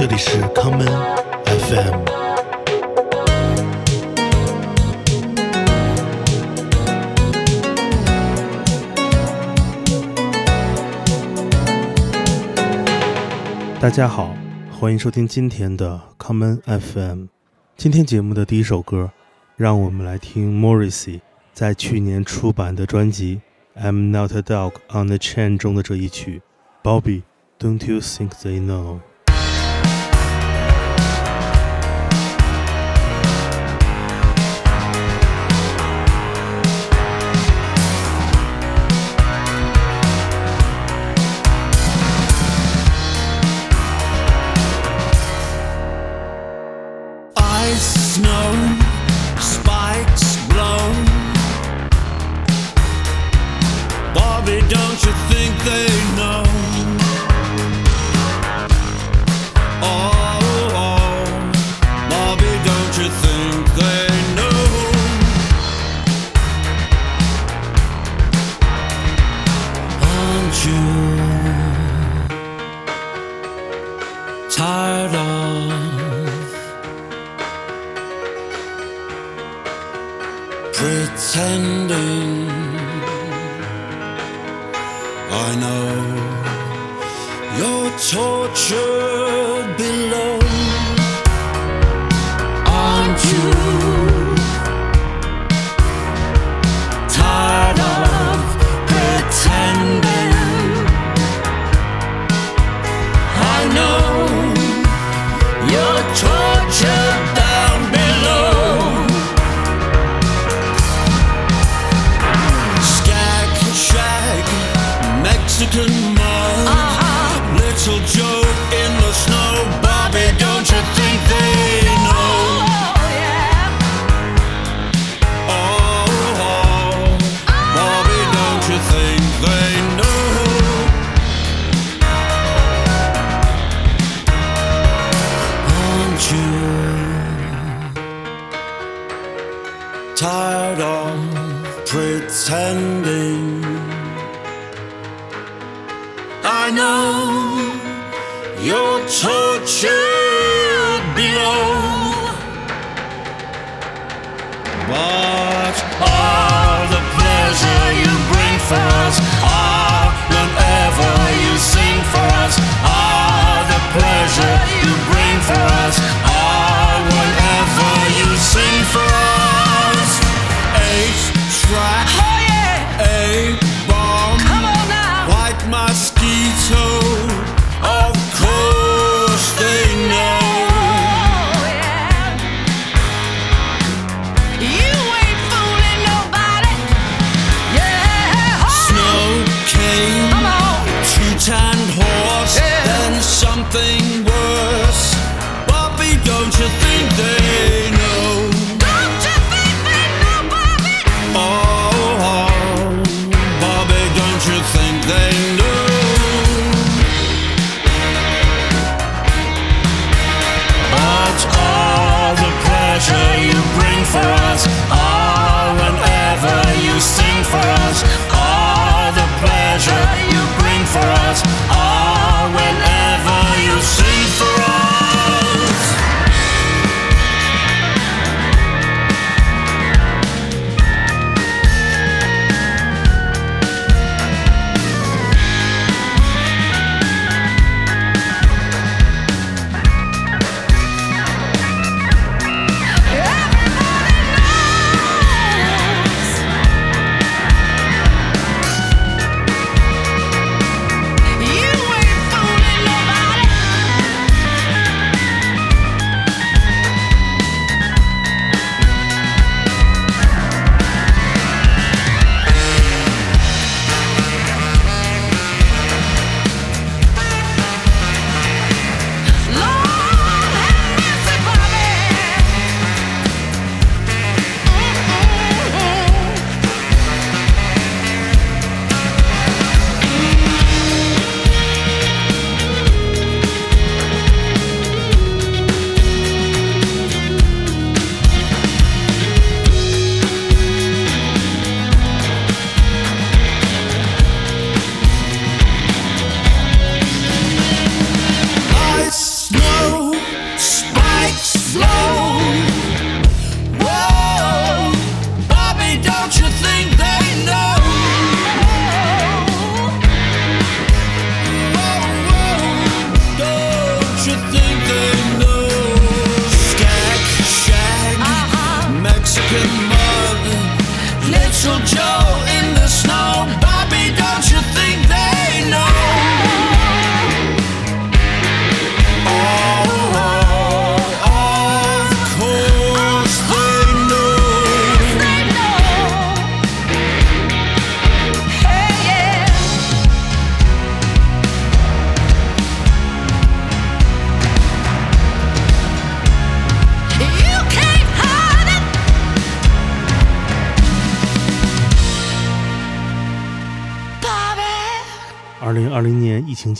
这里是 common FM。大家好，欢迎收听今天的 common FM。今天节目的第一首歌，让我们来听 Morrissey 在去年出版的专辑《I'm Not a Dog on the Chain》中的这一曲《Bobby》，Don't you think they know？ten know you're below. But all the pleasure you bring for us, all whatever you sing for us, all the pleasure you bring for us, all whatever you sing for us. Eight try.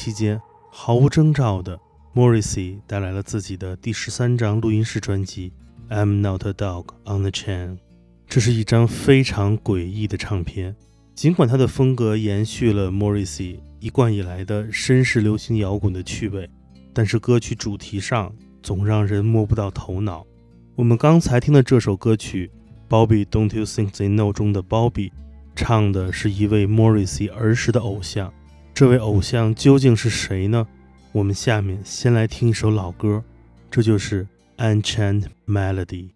期间，毫无征兆的 Morrissey 带来了自己的第十三张录音室专辑《I'm Not a Dog on the Chain》。这是一张非常诡异的唱片，尽管它的风格延续了 Morrissey 一贯以来的绅士流行摇滚的趣味，但是歌曲主题上总让人摸不到头脑。我们刚才听的这首歌曲《Bobby Don't You Think They Know》中的 Bobby，唱的是一位 Morrissey 儿时的偶像。这位偶像究竟是谁呢？我们下面先来听一首老歌，这就是《Unchained Melody》。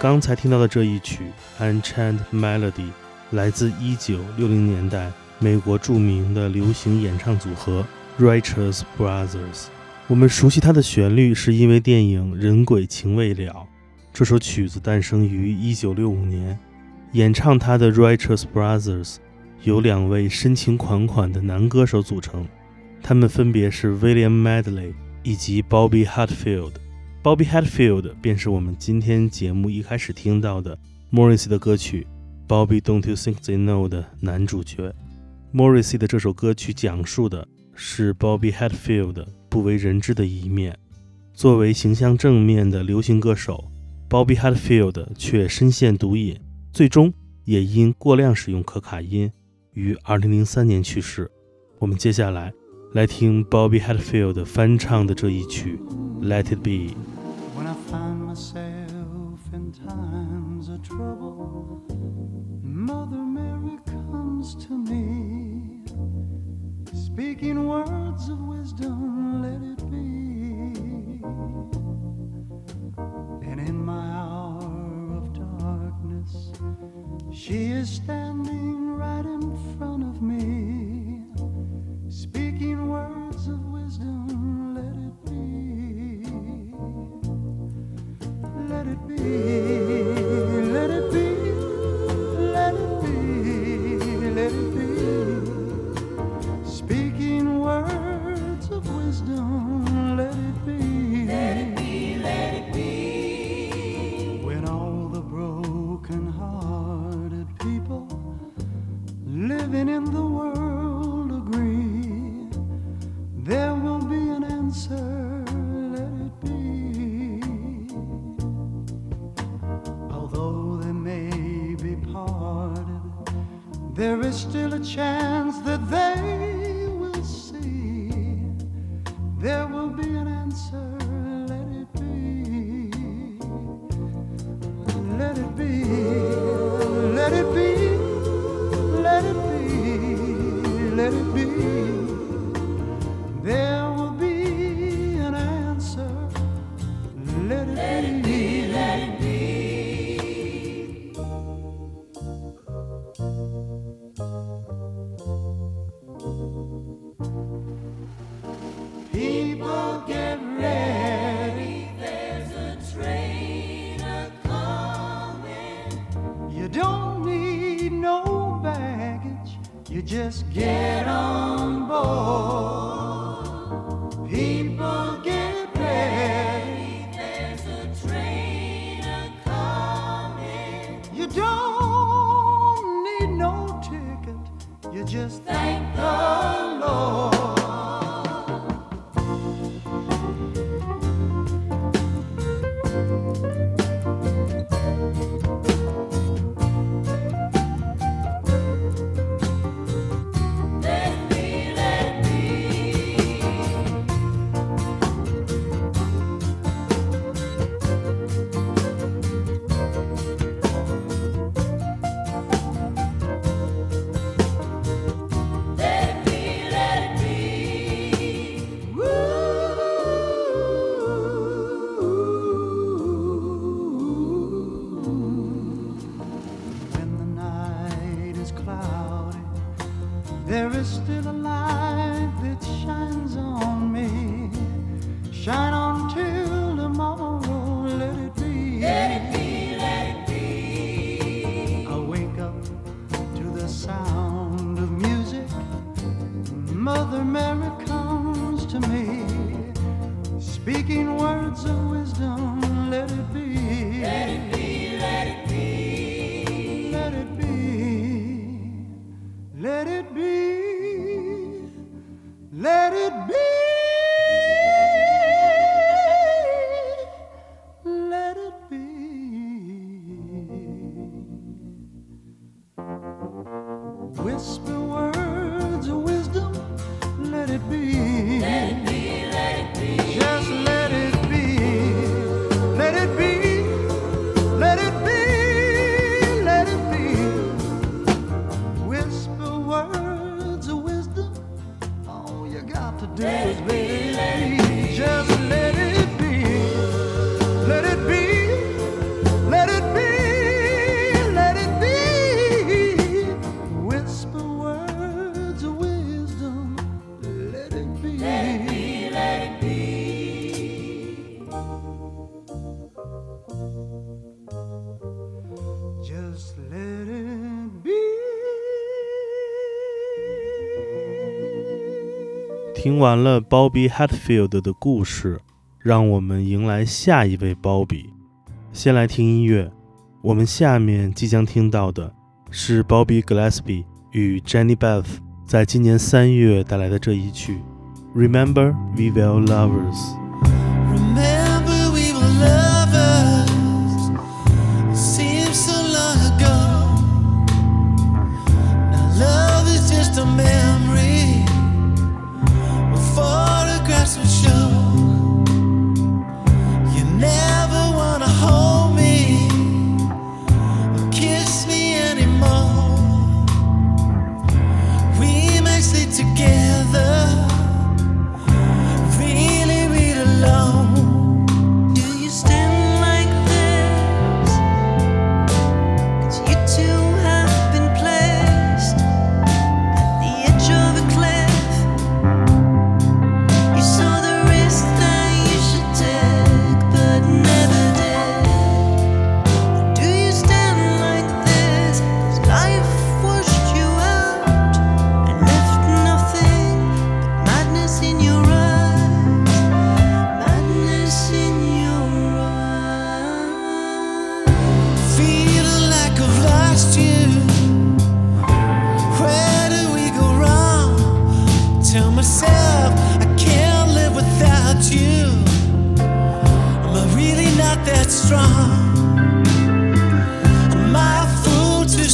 刚才听到的这一曲《Unchained Melody》来自1960年代美国著名的流行演唱组合 Righteous Brothers。我们熟悉它的旋律，是因为电影《人鬼情未了》。这首曲子诞生于1965年。演唱它的 Righteous Brothers 由两位深情款款的男歌手组成，他们分别是 William Medley 以及 Bobby Hatfield。Bobby Hatfield 便是我们今天节目一开始听到的 Morrissey 的歌曲《Bobby Don't You Think They Know》的男主角。Morrissey 的这首歌曲讲述的是 Bobby Hatfield 不为人知的一面。作为形象正面的流行歌手，Bobby Hatfield 却深陷毒瘾，最终也因过量使用可卡因于2003年去世。我们接下来来听 Bobby Hatfield 翻唱的这一曲《Let It Be》。When I find myself in times of trouble, Mother Mary comes to me, speaking words of wisdom, let it be. And in my hour of darkness, she is standing right in front of me. answer, let it be, let it be. just get it be? 听完了 Bobby Hatfield 的故事，让我们迎来下一位鲍比。先来听音乐，我们下面即将听到的是 Bobby Gillespie 与 Jenny Beth 在今年三月带来的这一曲《Remember We Were Lovers》。Amen.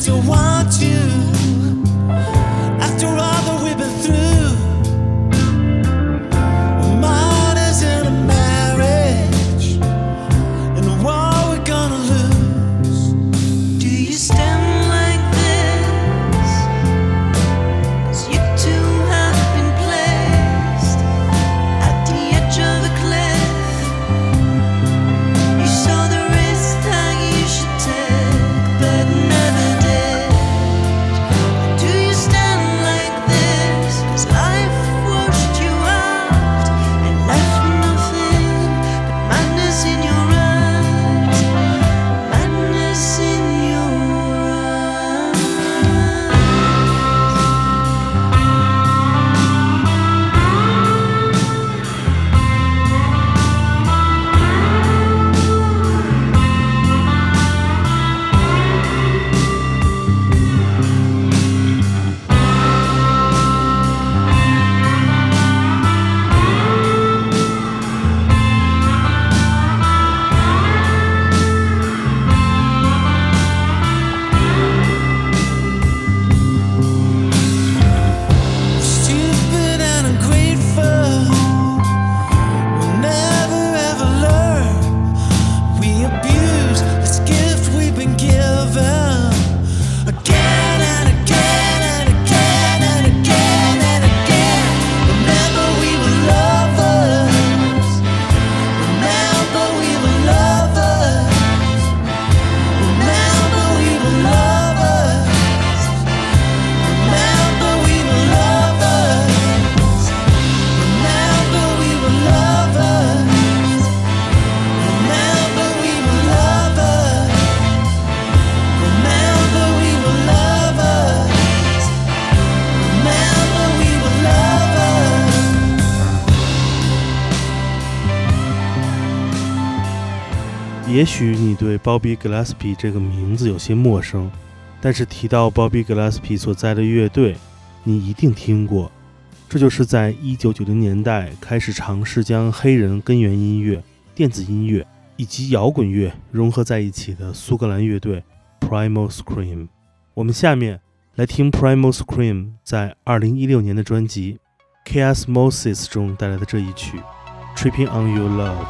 still want 也许你对 Bobby Gillespie 这个名字有些陌生，但是提到 Bobby Gillespie 所在的乐队，你一定听过。这就是在1990年代开始尝试将黑人根源音乐、电子音乐以及摇滚乐融合在一起的苏格兰乐队 Primal Scream。我们下面来听 Primal Scream 在2016年的专辑《Chaos Moses》中带来的这一曲《Tripping on Your Love》。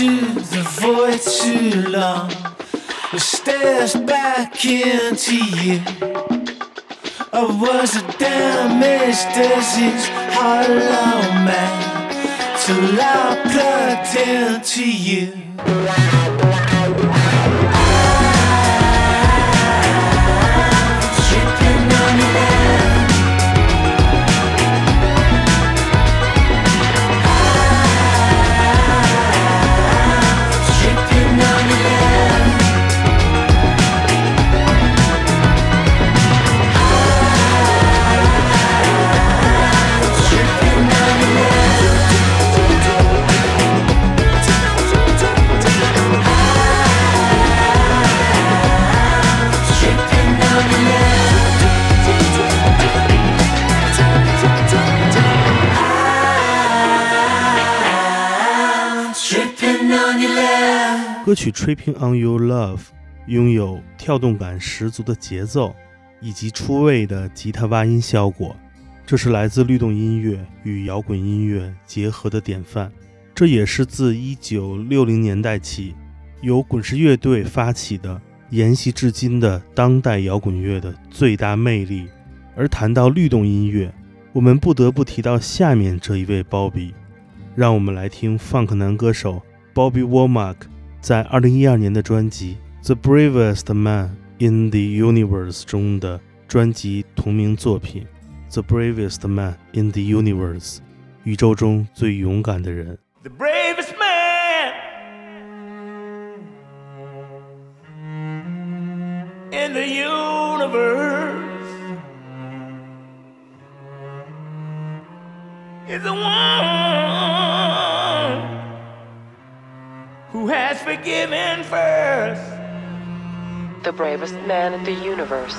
Into the void too long. It stares back into you. I was a damaged disease, hollow man, till I plugged into you. 歌曲《Tripping on Your Love》拥有跳动感十足的节奏以及出位的吉他挖音效果，这是来自律动音乐与摇滚音乐结合的典范。这也是自1960年代起由滚石乐队发起的，沿袭至今的当代摇滚乐的最大魅力。而谈到律动音乐，我们不得不提到下面这一位鲍比。让我们来听 funk 男歌手 Bobby Womack 在2012年的专辑《The Bravest Man in the Universe》中的专辑同名作品《The Bravest Man in the Universe》，宇宙中最勇敢的人。 The bravest man in the universe is the one Has forgiven first. the bravest man in the universe.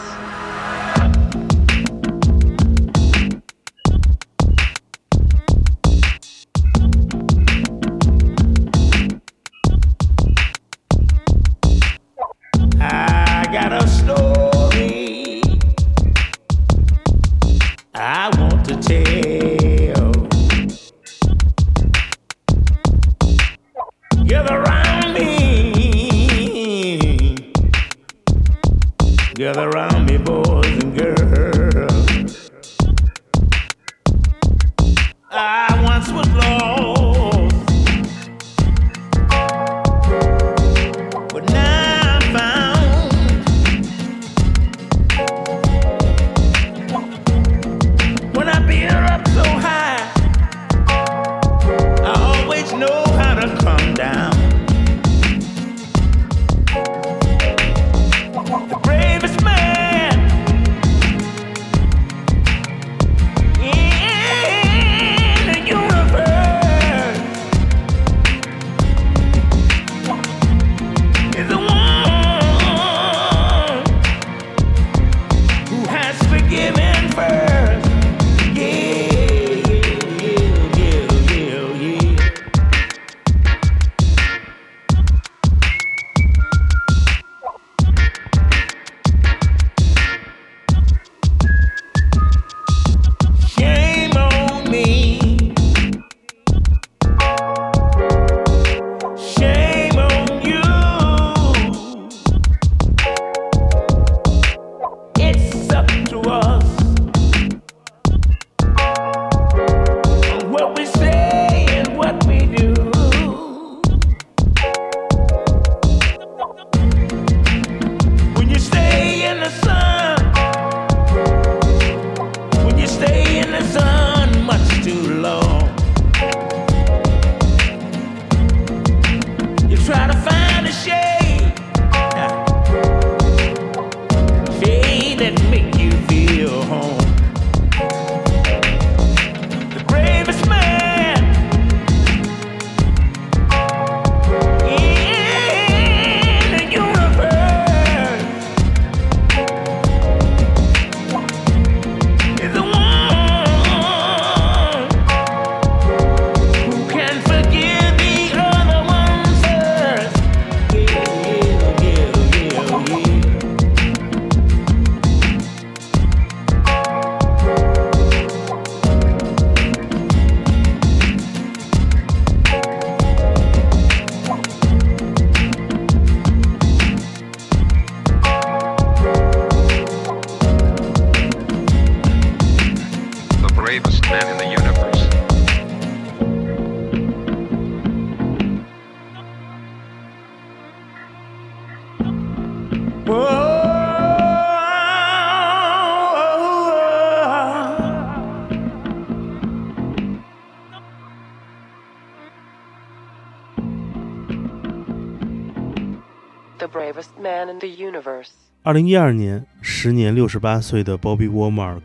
二零一二年，时年六十八岁的 Bobby Womack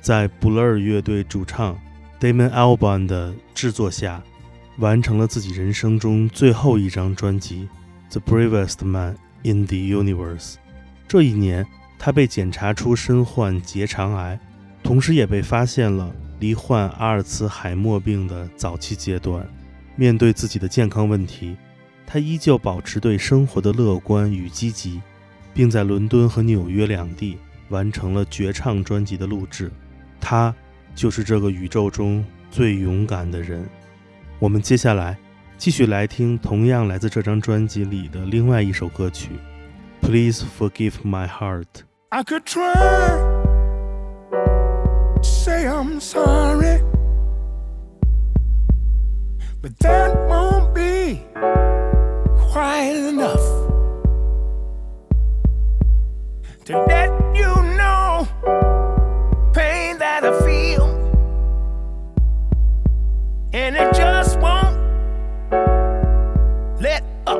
在布勒尔乐队主唱 Damon Albarn 的制作下，完成了自己人生中最后一张专辑《The Bravest Man in the Universe》。这一年，他被检查出身患结肠癌，同时也被发现了罹患阿尔茨海默病的早期阶段。面对自己的健康问题，他依旧保持对生活的乐观与积极。并在伦敦和纽约两地完成了绝唱专辑的录制。他就是这个宇宙中最勇敢的人。我们接下来继续来听同样来自这张专辑里的另外一首歌曲《Please Forgive My Heart》。I could try to say I'm sorry, but that won't be quite enough to let you know pain that I feel, and it just won't let up.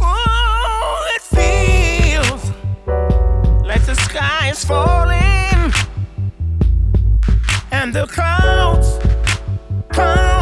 Oh, it feels like the sky is falling and the clouds, clouds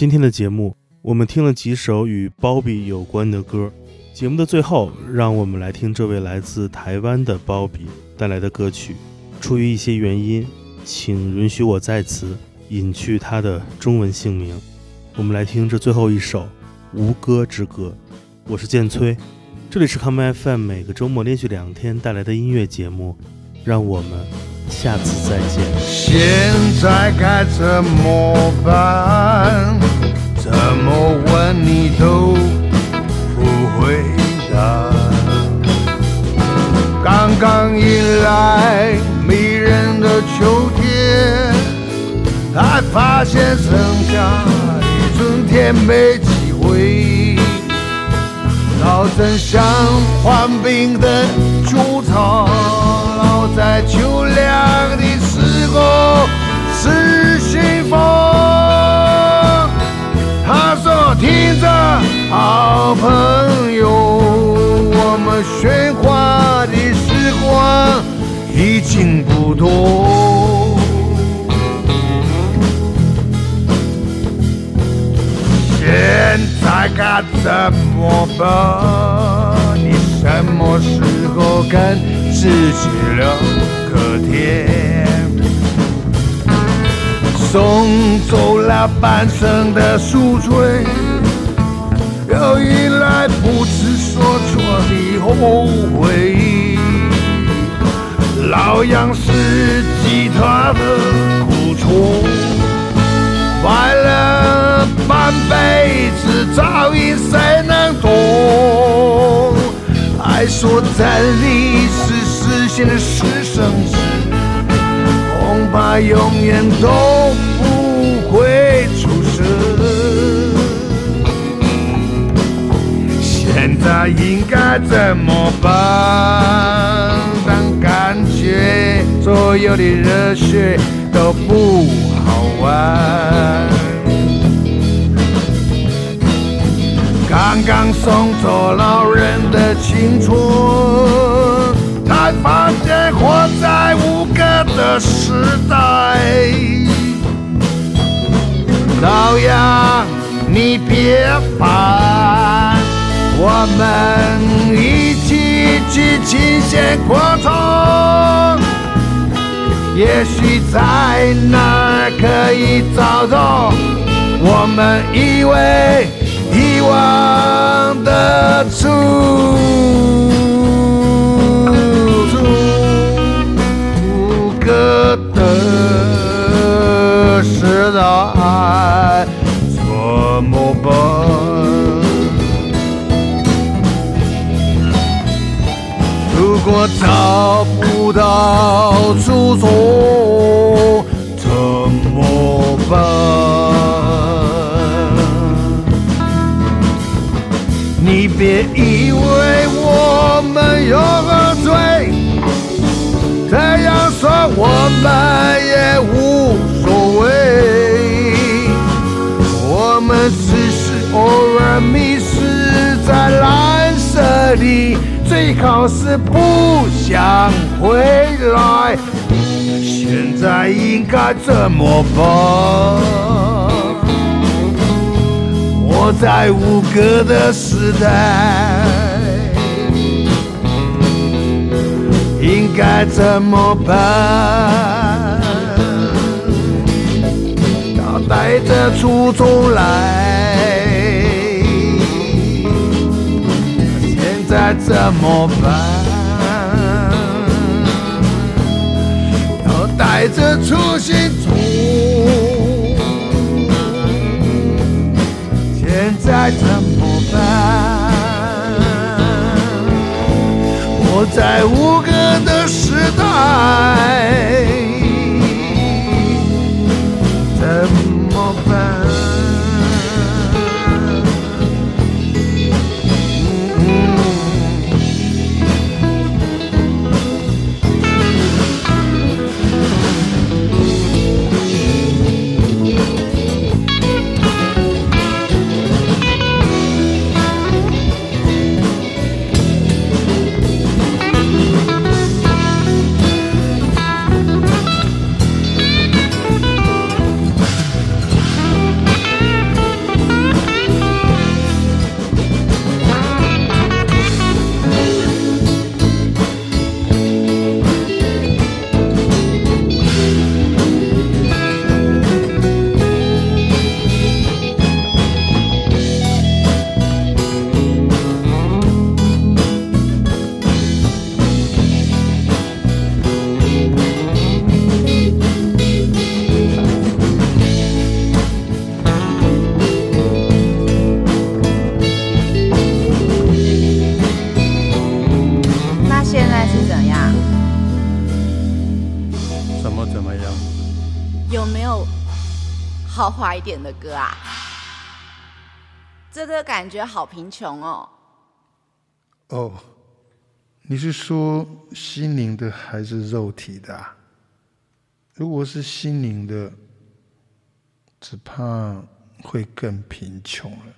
今天的节目，我们听了几首与鲍比有关的歌。节目的最后，让我们来听这位来自台湾的鲍比带来的歌曲。出于一些原因，请允许我在此隐去他的中文姓名。我们来听这最后一首《无歌之歌》。我是建崔，这里是 Come FM，每个周末连续两天带来的音乐节目。让我们下次再见。现在该怎么办？怎么问你都不回答。刚刚迎来迷人的秋天，才发现剩下一春天没机会。老真像患病的猪草，在秋凉的时候是幸福。他说：“听着，好朋友，我们喧哗的时光已经不多。现在该怎么办？你什么时候跟自己聊个天？送走了半生的宿醉，又迎来不知所措的后悔。老样是吉他的苦衷。坏了半辈子，早已谁能懂？爱说真理是实现的私生子，恐怕永远都不会出生。现在应该怎么办？当感觉所有的热血都不好玩。刚刚送走老人的青春，才发现活在无歌的时代。老杨，你别烦，我们一起去琴弦扩充。也许在那儿可以找到我们以为遗忘的处。无歌的时代怎么办？如果找不到出处，怎么办？你别以为我们有喝我们也无所谓。我们只是偶尔迷失在蓝色里，最好是不想回来。现在应该怎么办？我在无歌的时代，该怎么办？要带着初衷来，现在怎么办？要带着初心走。现在怎么办？在无歌的时代，华一点的歌啊？这个感觉好贫穷哦。哦，你是说心灵的还是肉体的、啊？如果是心灵的，只怕会更贫穷了。